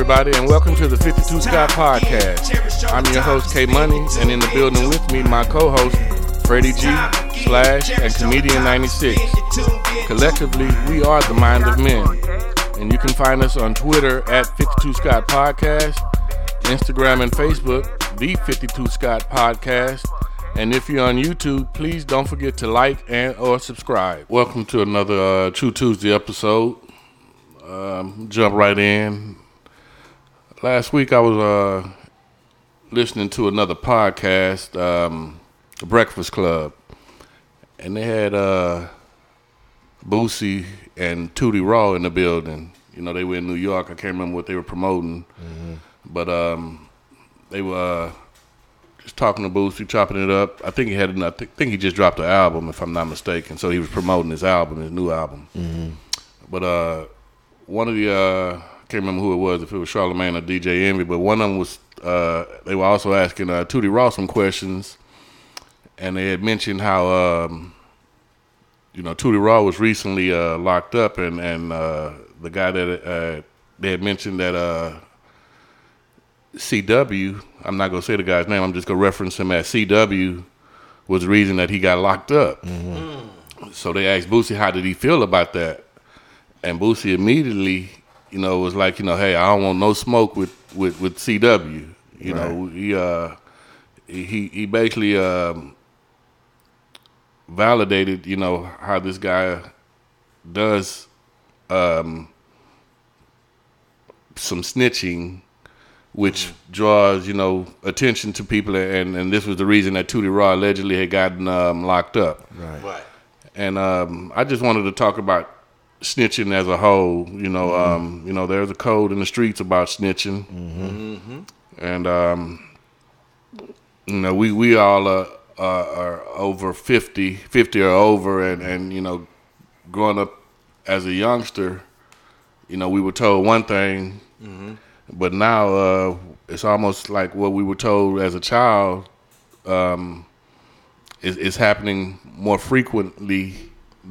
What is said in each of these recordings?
everybody, and welcome to the 52 Scott Podcast. I'm your host, K Money, and in the building with me, my co host, Freddie G, Slash, and Comedian 96. Collectively, we are the Mind of Men. And you can find us on Twitter at 52 Scott Podcast, Instagram and Facebook, The 52 Scott Podcast. And if you're on YouTube, please don't forget to like and or subscribe. Welcome to another uh, True Tuesday episode. Um, jump right in. Last week I was uh, listening to another podcast, um, The Breakfast Club, and they had uh, Boosie and Tootie Raw in the building. You know, they were in New York. I can't remember what they were promoting, but um, they were uh, just talking to Boosie, chopping it up. I think he had, I think he just dropped an album, if I'm not mistaken. So he was promoting his album, his new album. But uh, one of the uh, can't remember who it was, if it was Charlemagne or DJ Envy, but one of them was uh, they were also asking uh, Tootie Ross some questions, and they had mentioned how um, you know Tootie Raw was recently uh, locked up, and and uh, the guy that uh, they had mentioned that uh, CW, I'm not gonna say the guy's name, I'm just gonna reference him as CW, was the reason that he got locked up. So they asked Boosie how did he feel about that, and Boosie immediately, you know, it was like, you know, hey, I don't want no smoke with with with CW. You know, he uh he he basically um, validated, you know, how this guy does um some snitching which draws, you know, attention to people and and this was the reason that Tootie Raw allegedly had gotten um, locked up. Right. And um, I just wanted to talk about snitching as a whole. You know, Mm-hmm. um, you know, there's a code in the streets about snitching, Mm-hmm. and um, you know, we we all are, are over 50, 50 or over, and and you know, growing up as a youngster, you know, we were told one thing, Mm-hmm. but now uh, it's almost like what we were told as a child um, is, is happening more frequently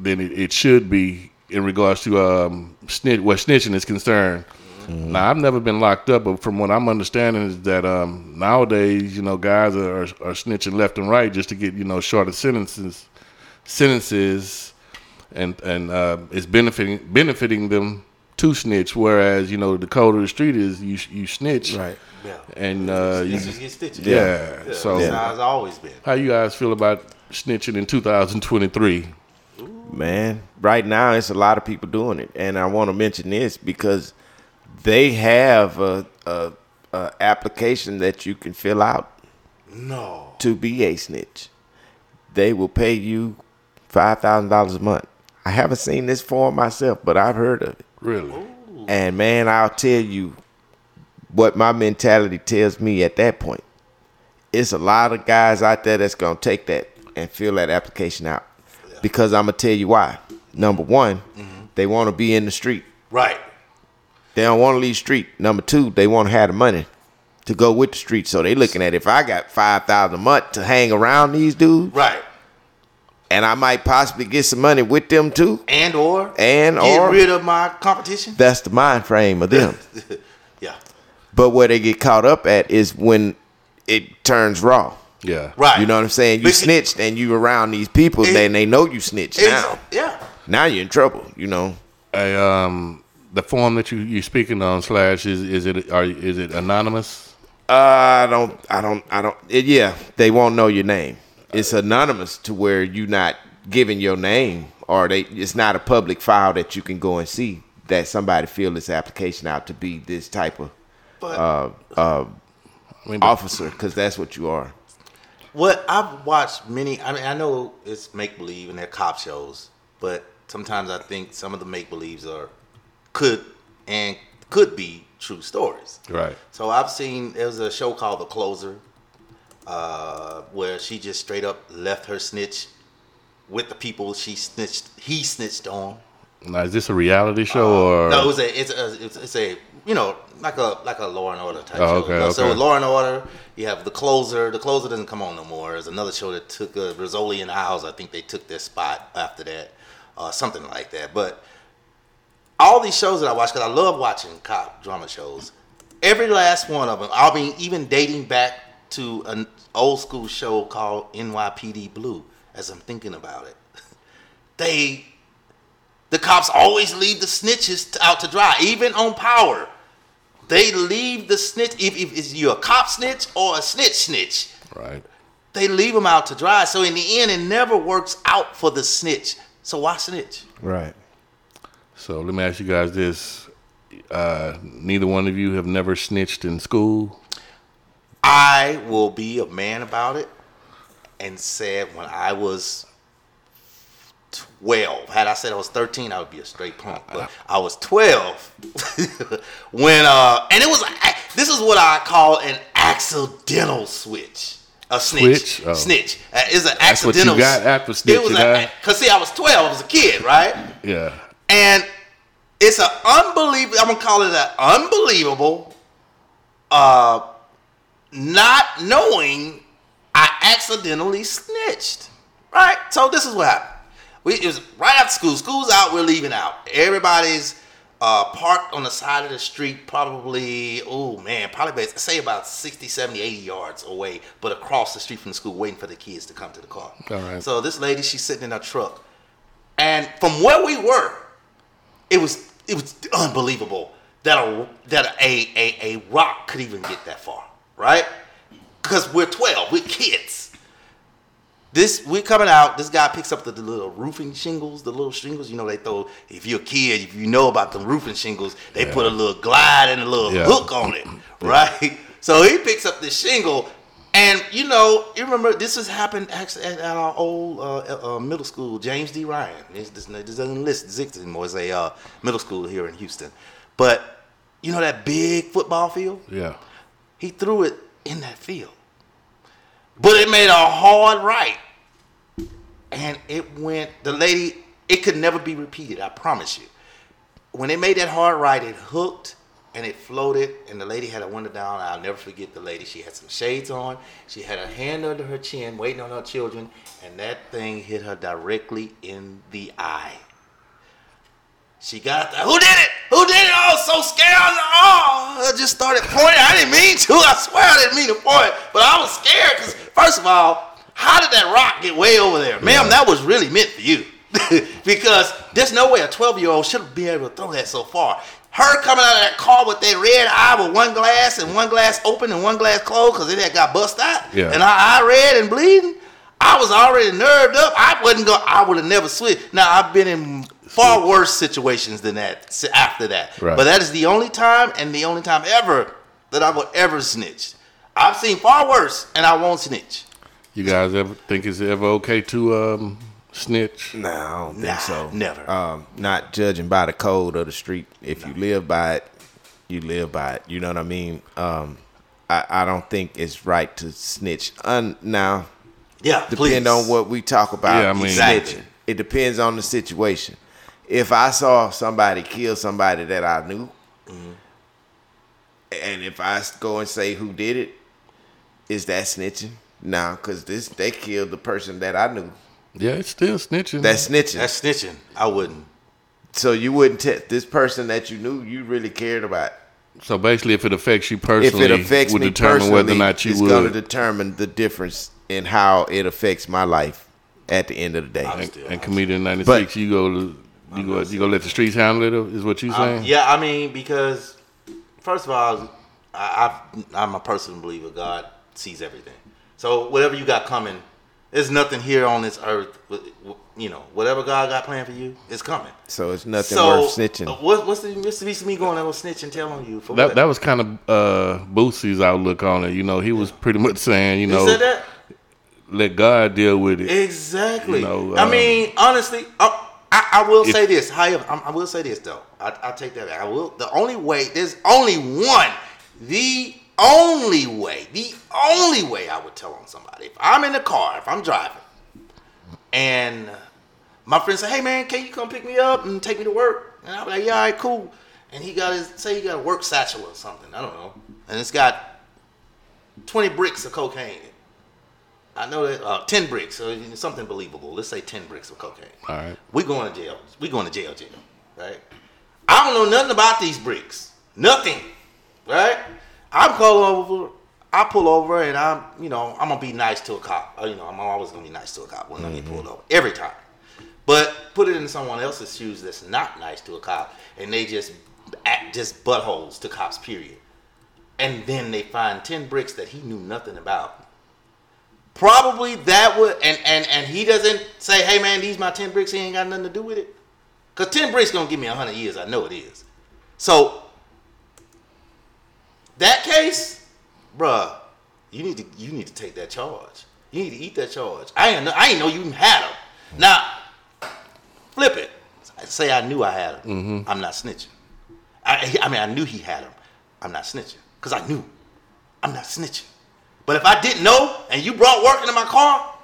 than it, it should be in regards to um, snitch, where snitching is concerned. Now, I've never been locked up, but from what I'm understanding is that um, nowadays, you know, guys are, are, are snitching left and right just to get, you know, shorter sentences, sentences, and and uh, it's benefiting benefiting them to snitch. Whereas, you know, the code of the street is you you snitch, Right. Yeah. And uh, you, just get stitches. yeah. Yeah. So, That's how it's always been. how you guys feel about snitching in 2023? Man, right now it's a lot of people doing it, and I want to mention this because they have a, a, a application that you can fill out No. to be a snitch. They will pay you five thousand dollars a month. I haven't seen this form myself, but I've heard of it. Really? And man, I'll tell you what my mentality tells me at that point. It's a lot of guys out there that's gonna take that and fill that application out. Because I'm gonna tell you why. Number one, they wanna be in the street. Right. They don't wanna leave street. Number two, they wanna have the money to go with the street. So they looking at if I got five thousand a month to hang around these dudes Right. and I might possibly get some money with them too. And or And get or- rid of my competition. That's the mind frame of them. yeah. But where they get caught up at is when it turns raw. Yeah. Right. You know what I'm saying? You But- snitched and you around these people, It- then they know you snitched now. Yeah. Now you're in trouble, you know. A, um, the form that you you're speaking on slash is is it are is it anonymous? Uh, I don't, I don't, I don't. It, yeah, they won't know your name. It's anonymous to where you're not giving your name, or they. It's not a public file that you can go and see that somebody filled this application out to be this type of But uh, uh, I mean, but- officer, because that's what you are. What I've watched many. I mean, I know it's make believe and they're cop shows, but sometimes I think some of the make believes are could and could be true stories. Right. So I've seen there was a show called The Closer, uh, where she just straight up left her snitch with the people she snitched he snitched on. Now, is this a reality show or? Uh, No, it was a it's a it's, it's a you know like a like a Law and Order type Oh, show. okay, So okay. Law and Order, you have the Closer. The Closer doesn't come on no more. There's another show that took uh, Rizzoli and Isles. I think they took their spot after that, uh, something like that. But all these shows that I watch, because I love watching cop drama shows. Every last one of them. I mean, even dating back to an old school show called NYPD Blue. As I'm thinking about it, they the cops always leave the snitches out to dry, even on power. They leave the snitch if, if, you're a cop snitch or a snitch snitch. right. They leave them out to dry. So in the end, it never works out for the snitch. So why snitch? Right. So let me ask you guys this: uh, Neither one of you have never snitched in school. I will be a man about it and said when I was 12, had I said I was 13, I would be a straight punk. But I was 12 when, uh, and it was, this is what I call an accidental switch. A snitch. Switch? Oh. Snitch. Uh, It's an That's what you accidental. got after It was snitching, a, cause see, I was 12, I was a kid, right? Yeah. And it's an unbelievable, I'm gonna call it an unbelievable, uh, not knowing I accidentally snitched. Right? So this is what happened. We, it was right after school. School's out, we're leaving out. Everybody's uh, parked on the side of the street, probably, oh man, probably about- say about 60, 70, 80 yards away, but across the street from the school, waiting for the kids to come to the car. All right. So this lady, she's sitting in her truck. And from where we were, it was it was unbelievable that a that a a, a rock could even get that far, right? Because we're twelve, we're kids. This we're coming out. This guy picks up the, the little roofing shingles, the little shingles. You know they throw. If you're a kid, if you know about the roofing shingles, they Yeah. put a little glide and a little Yeah. hook on it, right? So he picks up the shingle, and you know, you remember this has happened actually at, at our old uh, uh, middle school, James D. Ryan. This, this, this doesn't list exist anymore. It's a uh, middle school here in Houston, but you know that big football field. Yeah. He threw it in that field. But it made a hard right. And it went, the lady, it could never be repeated, I promise you. When it made that hard right, it hooked and it floated, and the lady had a window down. I'll never forget the lady. She had some shades on. She had her hand under her chin, waiting on her children, and that thing hit her directly in the eye. She got. Who did it? Who did it? Was so scared. Oh, I just started pointing. I didn't mean to. I swear I didn't mean to point. But I was scared because, first of all, how did that rock get way over there? Ma'am, that was really meant for you. because there's no way a 12 year old should be able to throw that so far. Her coming out of that car with that red eye with one glass and one glass open and one glass closed because it had got bust out. Yeah. And her eye red and bleeding. I was already nerved up. I wasn't going. I would have never switched. Now I've been in far worse situations than that after that. Right. But that is the only time and the only time ever that I would ever snitch. I've seen far worse, and I won't snitch. You guys ever think it's ever okay to um, snitch? No, I don't Nah, think so. never. Um, not judging by the code of the street. If you live by it, you live by it. You know what I mean? Um, I, I don't think it's right to snitch. Un, now, Yeah, depend please. on what we talk about. Yeah, I mean- Exactly. snitching. It depends on the situation. If I saw somebody kill somebody that I knew, Mm-hmm. and if I go and say who did it, is that snitching? No, because this they killed the person that I knew. Yeah, it's still snitching. That's snitching. That's snitching. I wouldn't. so you wouldn't tell this person that you knew you really cared about. so basically, if it affects you personally, If personally, it affects would me determine personally, whether or not you it's would. going to determine the difference in how it affects my life at the end of the day. I'm and, still- and comedian ninety six, you go to you go you go let the streets handle it. Is what you saying? Um, yeah, I mean, because first of all, I, I've, I'm a personal believer. God sees everything. So whatever you got coming, there's nothing here on this earth. You know, whatever God got planned for you, is coming. So it's nothing so worth snitching. uh, What, what's the what's the reason me going and snitching telling you for That what? that was kind of uh, Boosie's outlook on it. You know, he was pretty much saying, you you know, said that let God deal with it. exactly. You know, I um, mean, honestly, I, I I, I will If- say this. However, I, I will say this though. I, I'll take that back. I will. The only way there's only one. The only way. The only way I would tell on somebody if I'm in the car, if I'm driving, and my friend say, "Hey man, can you come pick me up and take me to work?" And I'm like, "Yeah, all right, cool." And he got his say he got a work satchel or something. I don't know. And it's got twenty bricks of cocaine. I know that uh, ten bricks, so something believable. Let's say ten bricks of cocaine. All right. We going to jail. We going to jail, jail, right? I don't know nothing about these bricks. Nothing, right? I'm calling over. I pull over and I'm, you know, I'm gonna be nice to a cop. Uh, You know, I'm always gonna be nice to a cop when I get pulled over every time. But put it in someone else's shoes that's not nice to a cop, and they just act just buttholes to cops. Period. And then they find ten bricks that he knew nothing about. Probably that would, and and and he doesn't say, "Hey man, these my ten bricks. He ain't got nothing to do with it." Cause ten bricks gonna give me a hundred years. I know it is. So that case, bruh, you need to you need to take that charge. You need to eat that charge. I ain't know, I ain't know you even had them. Now, flip it. Say I knew I had them. Mm-hmm. I'm not snitching. I, I mean, I knew he had them. I'm not snitching because I knew. I'm not snitching. But if I didn't know and you brought work into my car,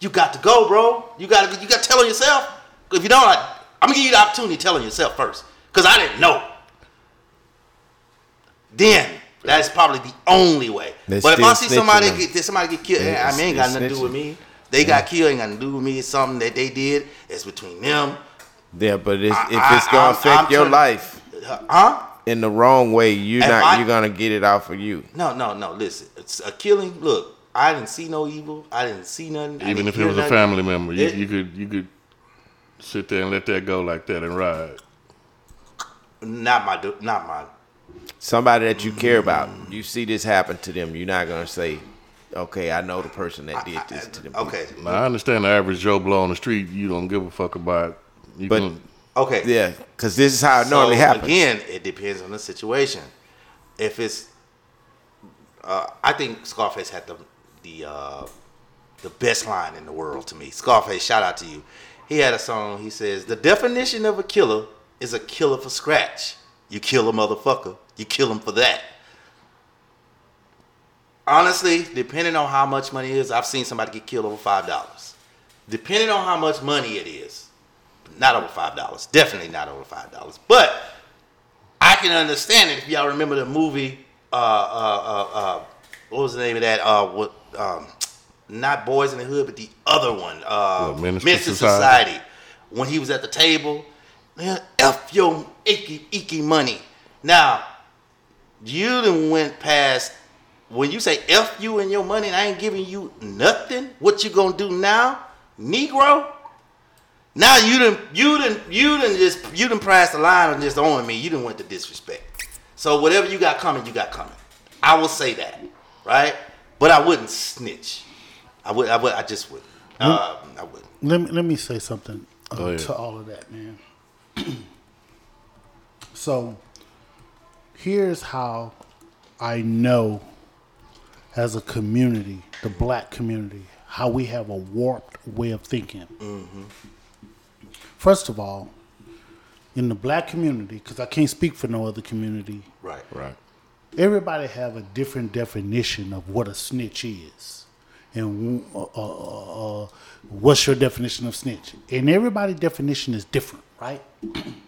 you got to go, bro. You got to you got to tell on yourself. If you don't, I, I'm gonna give you the opportunity to tell on yourself first because I didn't know. Then that's probably the only way. They but if I see somebody snitching get somebody get killed, Yeah, I mean, ain't got still nothing to do with me. They got killed, ain't got nothing to do with me. It's something that they did. It's between them. Yeah, but it's, if I- it's gonna I'm- affect I'm your trying- life Huh? in the wrong way, you're If not I- you're gonna get it out of you. No, no, no. Listen, it's a killing. Look, I didn't see no evil. I didn't see nothing. Even if it hear was a family member, you, It- you could you could sit there and let that go like that and ride. Not my, du- not my. Somebody that you care about, you see this happen to them, you're not gonna say, "Okay, I know the person that did this to them." Okay, Now I understand the average Joe Blow on the street, you don't give a fuck about. You But- can, okay. Yeah, because this is how it So, normally happens. Again, it depends on the situation. If it's, uh, I think Scarface had the the uh, the best line in the world to me. Scarface, shout out to you. He had a song. He says, "The definition of a killer is a killer for scratch. You kill a motherfucker, you kill him for that." Honestly, depending on how much money it is, I've seen somebody get killed over five dollars. Depending on how much money it is, not over five dollars. Definitely not over five dollars. But I can understand it if y'all remember the movie. Uh, uh, uh, uh, what was the name of that? Uh, what? Um, not Boys in the Hood, but the other one. Uh, What, Menace to Menace to Society? Society. When he was at the table, man, f your icky icky money. Now, you done went past. When you say f you and your money, and I ain't giving you nothing. What you gonna do now, Negro? Now you done you done you done just you done pressed the line on just owning me. You done went to disrespect. So whatever you got coming, you got coming. I will say that, right? But I wouldn't snitch. I would. I would. I just wouldn't. Um, I wouldn't. Let me let me say something uh, Go ahead. to all of that, man. so here's how I know as a community, the black community, how we have a warped way of thinking. First of all, in the black community, because I can't speak for no other community, Right. right. everybody have a different definition of what a snitch is and uh, uh, uh, what's your definition of snitch and everybody's definition is different right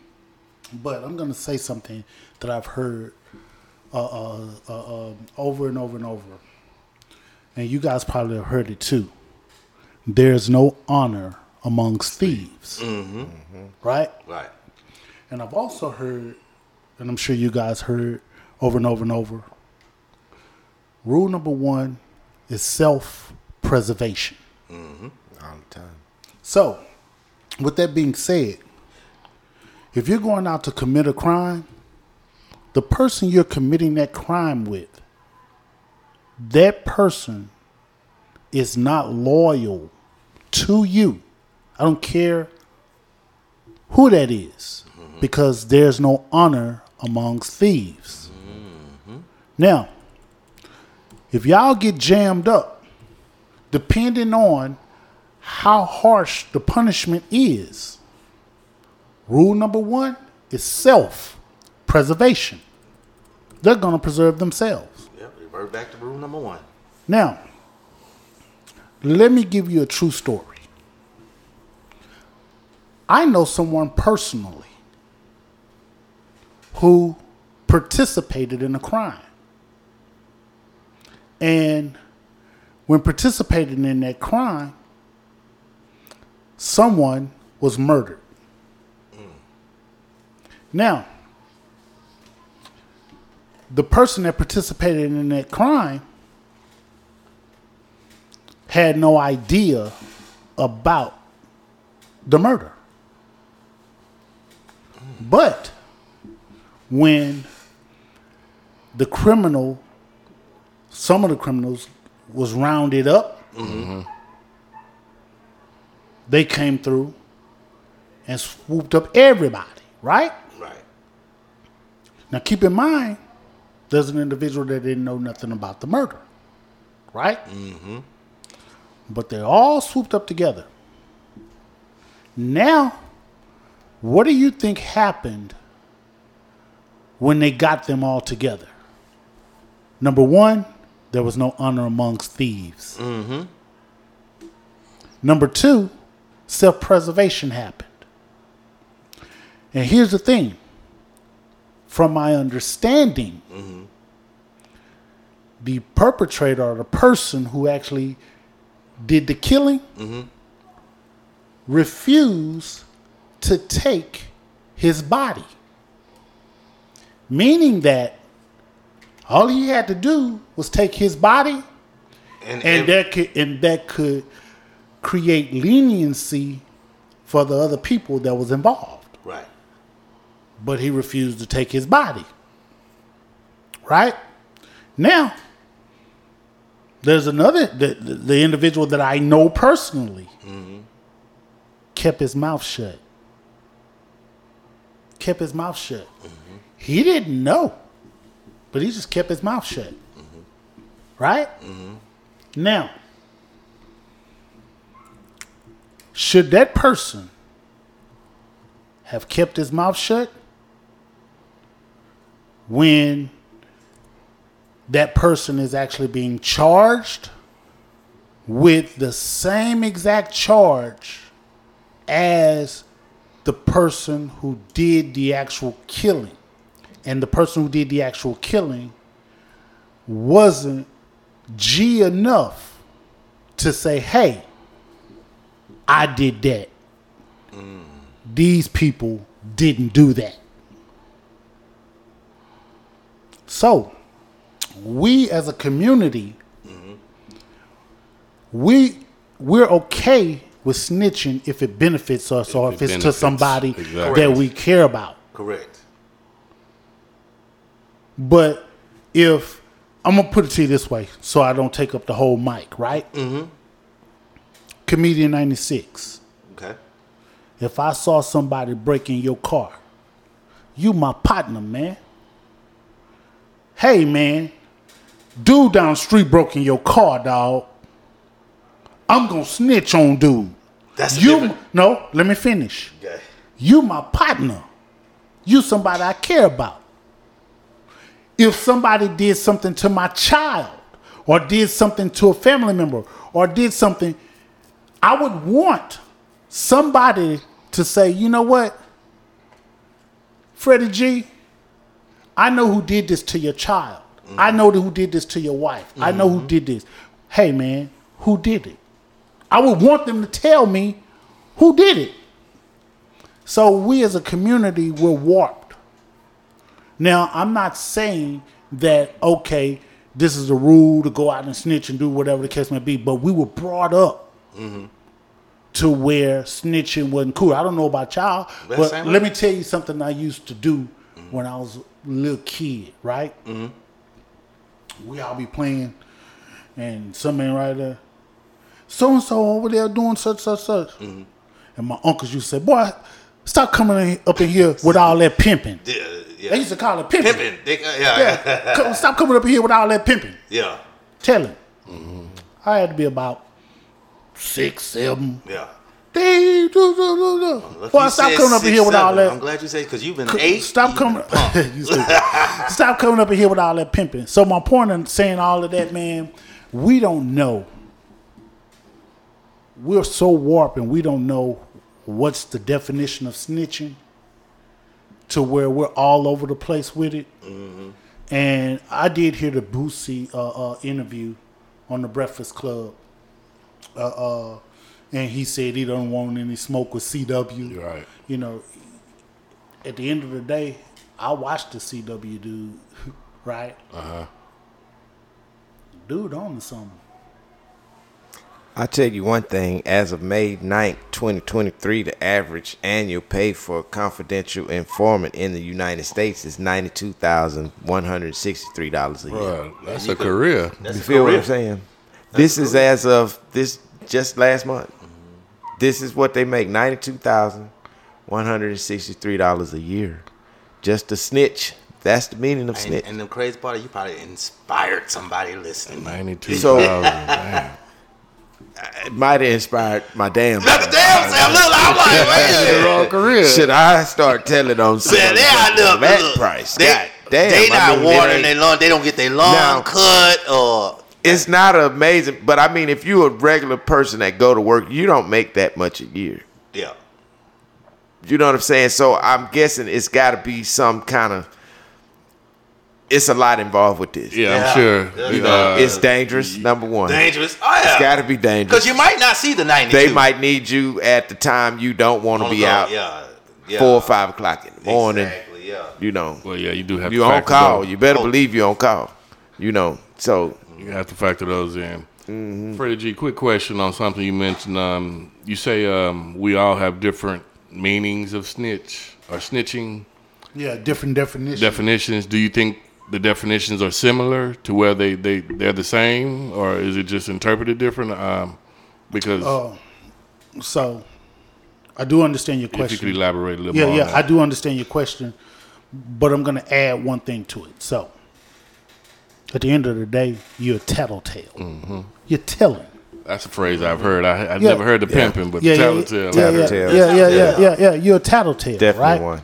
but i'm going to say something that i've heard uh, uh, uh, um, over and over and over and you guys probably have heard it too there's no honor amongst thieves right Right. and I've also heard, and I'm sure you guys heard over and over and over. Rule number one is self preservation. all the time. So, with that being said, if you're going out to commit a crime, the person you're committing that crime with, that person is not loyal to you. I don't care who that is, mm-hmm. because there's no honor amongst thieves. Mm-hmm. Now, if y'all get jammed up, depending on how harsh the punishment is, Rule number one is self preservation. They're going to preserve themselves. Yep, revert back to rule number one. Now, let me give you a true story. I know someone personally who participated in a crime. And when participating in that crime, someone was murdered. Now, the person that participated in that crime had no idea about the murder. But when the criminal, some of the criminals, was rounded up, they came through and swooped up everybody, right? Now keep in mind, there's an individual that didn't know nothing about the murder, right? Mm-hmm. But they all swooped up together. Now, what do you think happened when they got them all together? Number one, there was no honor amongst thieves. Mm-hmm. Number two, self preservation happened. And here's the thing from my understanding, the perpetrator or the person who actually did the killing refused to take his body. Meaning that all he had to do was take his body And, and and that could and that could create leniency for the other people that was involved. But he refused to take his body. Right? Now, there's another, the, the, individual that I know personally kept his mouth shut. Kept his mouth shut. He didn't know, but he just kept his mouth shut. Right? Now, should that person have kept his mouth shut when that person is actually being charged with the same exact charge as the person who did the actual killing. And the person who did the actual killing wasn't G enough to say, hey, I did that mm. these people didn't do that. So, we as a community, we we're okay with snitching if it benefits us or it if it's to somebody exactly. that we care about. Correct. But if I'm gonna put it to you this way, so I don't take up the whole mic, right? Mm-hmm. Comedian '96. Okay. If I saw somebody breaking your car, you my partner, man. Hey, man, dude down the street broke in your car, dog. I'm gonna snitch on dude. That's you. No, let me finish. Okay. You my partner. You somebody I care about. If somebody did something to my child, or did something to a family member, or did something, I would want somebody to say, you know what, Freddie G, I know who did this to your child. I know who did this to your wife. I know who did this. Hey man, who did it? I would want them to tell me who did it. So we as a community, we're warped. Now, I'm not saying that, okay, this is a rule to go out and snitch and do whatever the case may be, but we were brought up to where snitching wasn't cool. I don't know about y'all, but let me tell you something I used to do when I was a little kid, right? We all be playing, and some man right there, so and so over there doing such, such, such. And my uncles used to say, Boy, stop coming in, up in here with all that pimping. Yeah. Yeah. They used to call it pimping. Pimping. They- uh, yeah. Yeah. Come- Stop coming up here with all that pimping. Yeah. Tell him. I had to be about six, seven. Yeah. They do do do do. Boy, you stop coming up in six, here with all seven, I'm glad you said because you've been eight. Stop coming. Stop coming up in here with all that pimping. So my point in saying all of that, man, we don't know. We're so warped and we don't know what's the definition of snitching to where we're all over the place with it. And I did hear the Boosie uh, uh, interview on the Breakfast Club. Uh, uh, and he said he don't want any smoke with CW. Right. You know, at the end of the day, I watched the CW dude, right? Uh huh. Dude on to something. I tell you one thing, as of May 9th, 2023, the average annual pay for a confidential informant in the United States is $92,163 a year. Bro, that's a could- career. That's You a feel what. I'm saying? This is as of this just last month. This is what they make ninety-two thousand one hundred and sixty-three dollars a year. Just a snitch. That's the meaning of snitch. and the crazy part, is you probably inspired somebody listening. Ninety-two So- It might have inspired my damn. That's the damn Sam. Look, I'm like, wait. Wrong career. Should I start telling on Man, they out there, that look, price? They, God damn, they I not mean, watering their lawn. They don't get their lawn Now- cut or It's not amazing, but I mean, if you're a regular person that go to work, you don't make that much a year. yeah. You know what I'm saying? So I'm guessing it's got to be some kind of. It's a lot involved with this. Yeah, Yeah. I'm sure. Yeah. You know, it's dangerous. Number one, Dangerous. Oh yeah. it's got to be dangerous. Because you might not see the 92. They might need you at the time you don't want to be go, out. Yeah. yeah. Four or five o'clock in the morning. Exactly. Yeah. You know, well, yeah, you do have you to on call. those- You better Oh. believe you on call. You know, so You have to factor those in. Mm-hmm. Freddie G, quick question on something you mentioned. Um, you say um, we all have different meanings of snitch or snitching Yeah, different definitions. definitions. Do you think the definitions are similar to where they, they, they're the same, or is it just interpreted different? Um, because Oh, so, I do understand your if you could question. elaborate a little Yeah, more. yeah, on I do understand your question, but I'm going to add one thing to it. So, at the end of the day, you're a tattletale. Mm-hmm. You're telling. That's a phrase I've heard. I, I've Yeah. never heard the pimping, but Yeah, the yeah, tattletale. yeah, yeah, Tattletale. yeah, yeah, yeah, Yeah. yeah, yeah. You're a tattletale, definitely right? one.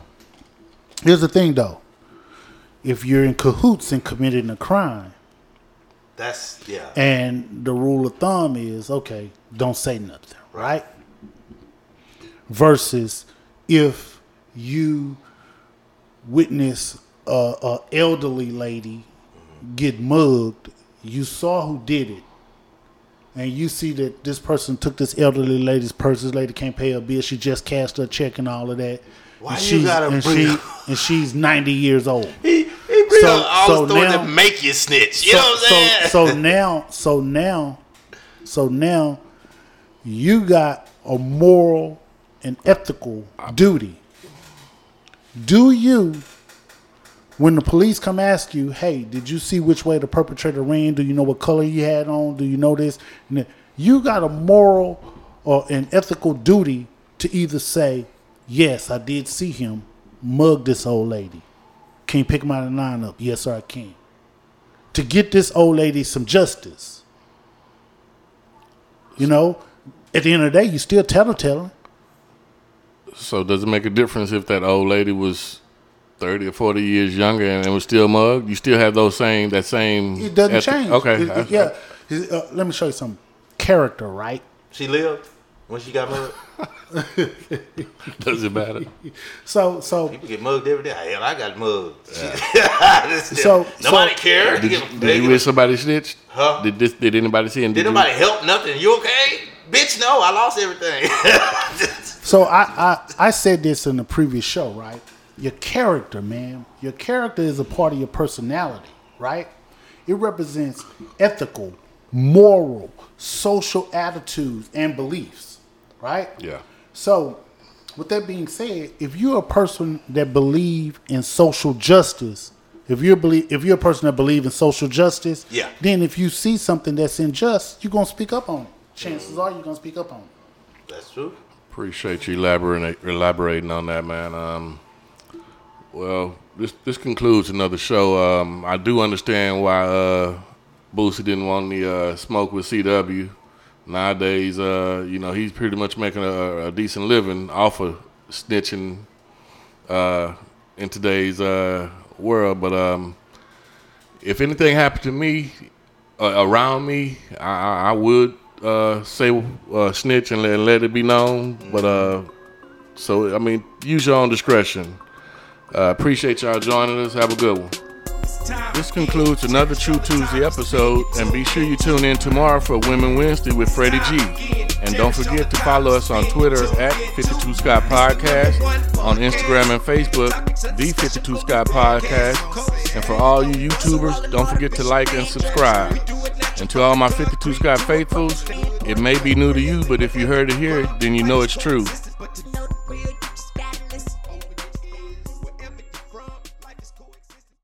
Here's the thing, though. If you're in cahoots and committing a crime, That's yeah. and the rule of thumb is okay, don't say nothing, right? Versus if you witness a, a elderly lady get mugged, you saw who did it, and you see that this person took this elderly lady's purse. This lady can't pay her bill. She just cashed her check and all of that. Why and you she's, gotta and bring she and she's ninety years old. He, he bring So- all so the now- that make you snitch. You know what I'm saying? so, so now, so now, so now, you got a moral and ethical duty. Do you, when the police come ask you, hey, did you see which way the perpetrator ran? Do you know what color he had on? Do you know this? You got a moral or an ethical duty to either say, yes, I did see him mug this old lady. Can you pick him out of the lineup? Yes, sir, I can. To get this old lady some justice. You know, at the end of the day, you still tattletelling. So does it make a difference if that old lady was thirty or forty years younger and was still mugged? You still have those same that same. It doesn't ethic- change. Okay. It- it- yeah. Uh, let me show you some character, right? She lived when she got mugged. Does it matter? So, so People get mugged every day. Hell, I got mugged. So- nobody so- cared. Did, Give you- did you give wish somebody snitched? Huh? Did this? Did anybody see? And Did you- help nothing? You okay? Bitch, no, I lost everything. So I, I I said this in the previous show, right? Your character, man. Your character is a part of your personality, right? It represents ethical, moral, social attitudes and beliefs, right? Yeah. So, with that being said, if you're a person that believe in social justice, if you're believe if you're a person that believe in social justice, Yeah. then if you see something that's unjust, you're gonna speak up on it. Chances are you're gonna speak up on it. That's true. Appreciate you elaborating elaborating on that, man. Um, well, this this concludes another show. Um, I do understand why uh, Boosie didn't want the uh, smoke with CW. nowadays, uh, you know, he's pretty much making a, a decent living off of snitching uh, in today's uh, world. But um, if anything happened to me uh, around me, I, I, would uh, say snitch and let, let it be known. But so I mean, use your own discretion. Uh, appreciate y'all joining us. Have a good one. This concludes another True Tuesday episode, and be sure you tune in tomorrow for Women Wednesday with Freddie G. And don't forget to follow us on Twitter at 52 Scott Podcast, on Instagram and Facebook, The 52 Scott Podcast. And for all you YouTubers, don't forget to like and subscribe. And to all my 52 Scott faithfuls, it may be new to you, but if you heard it here, then you know it's true.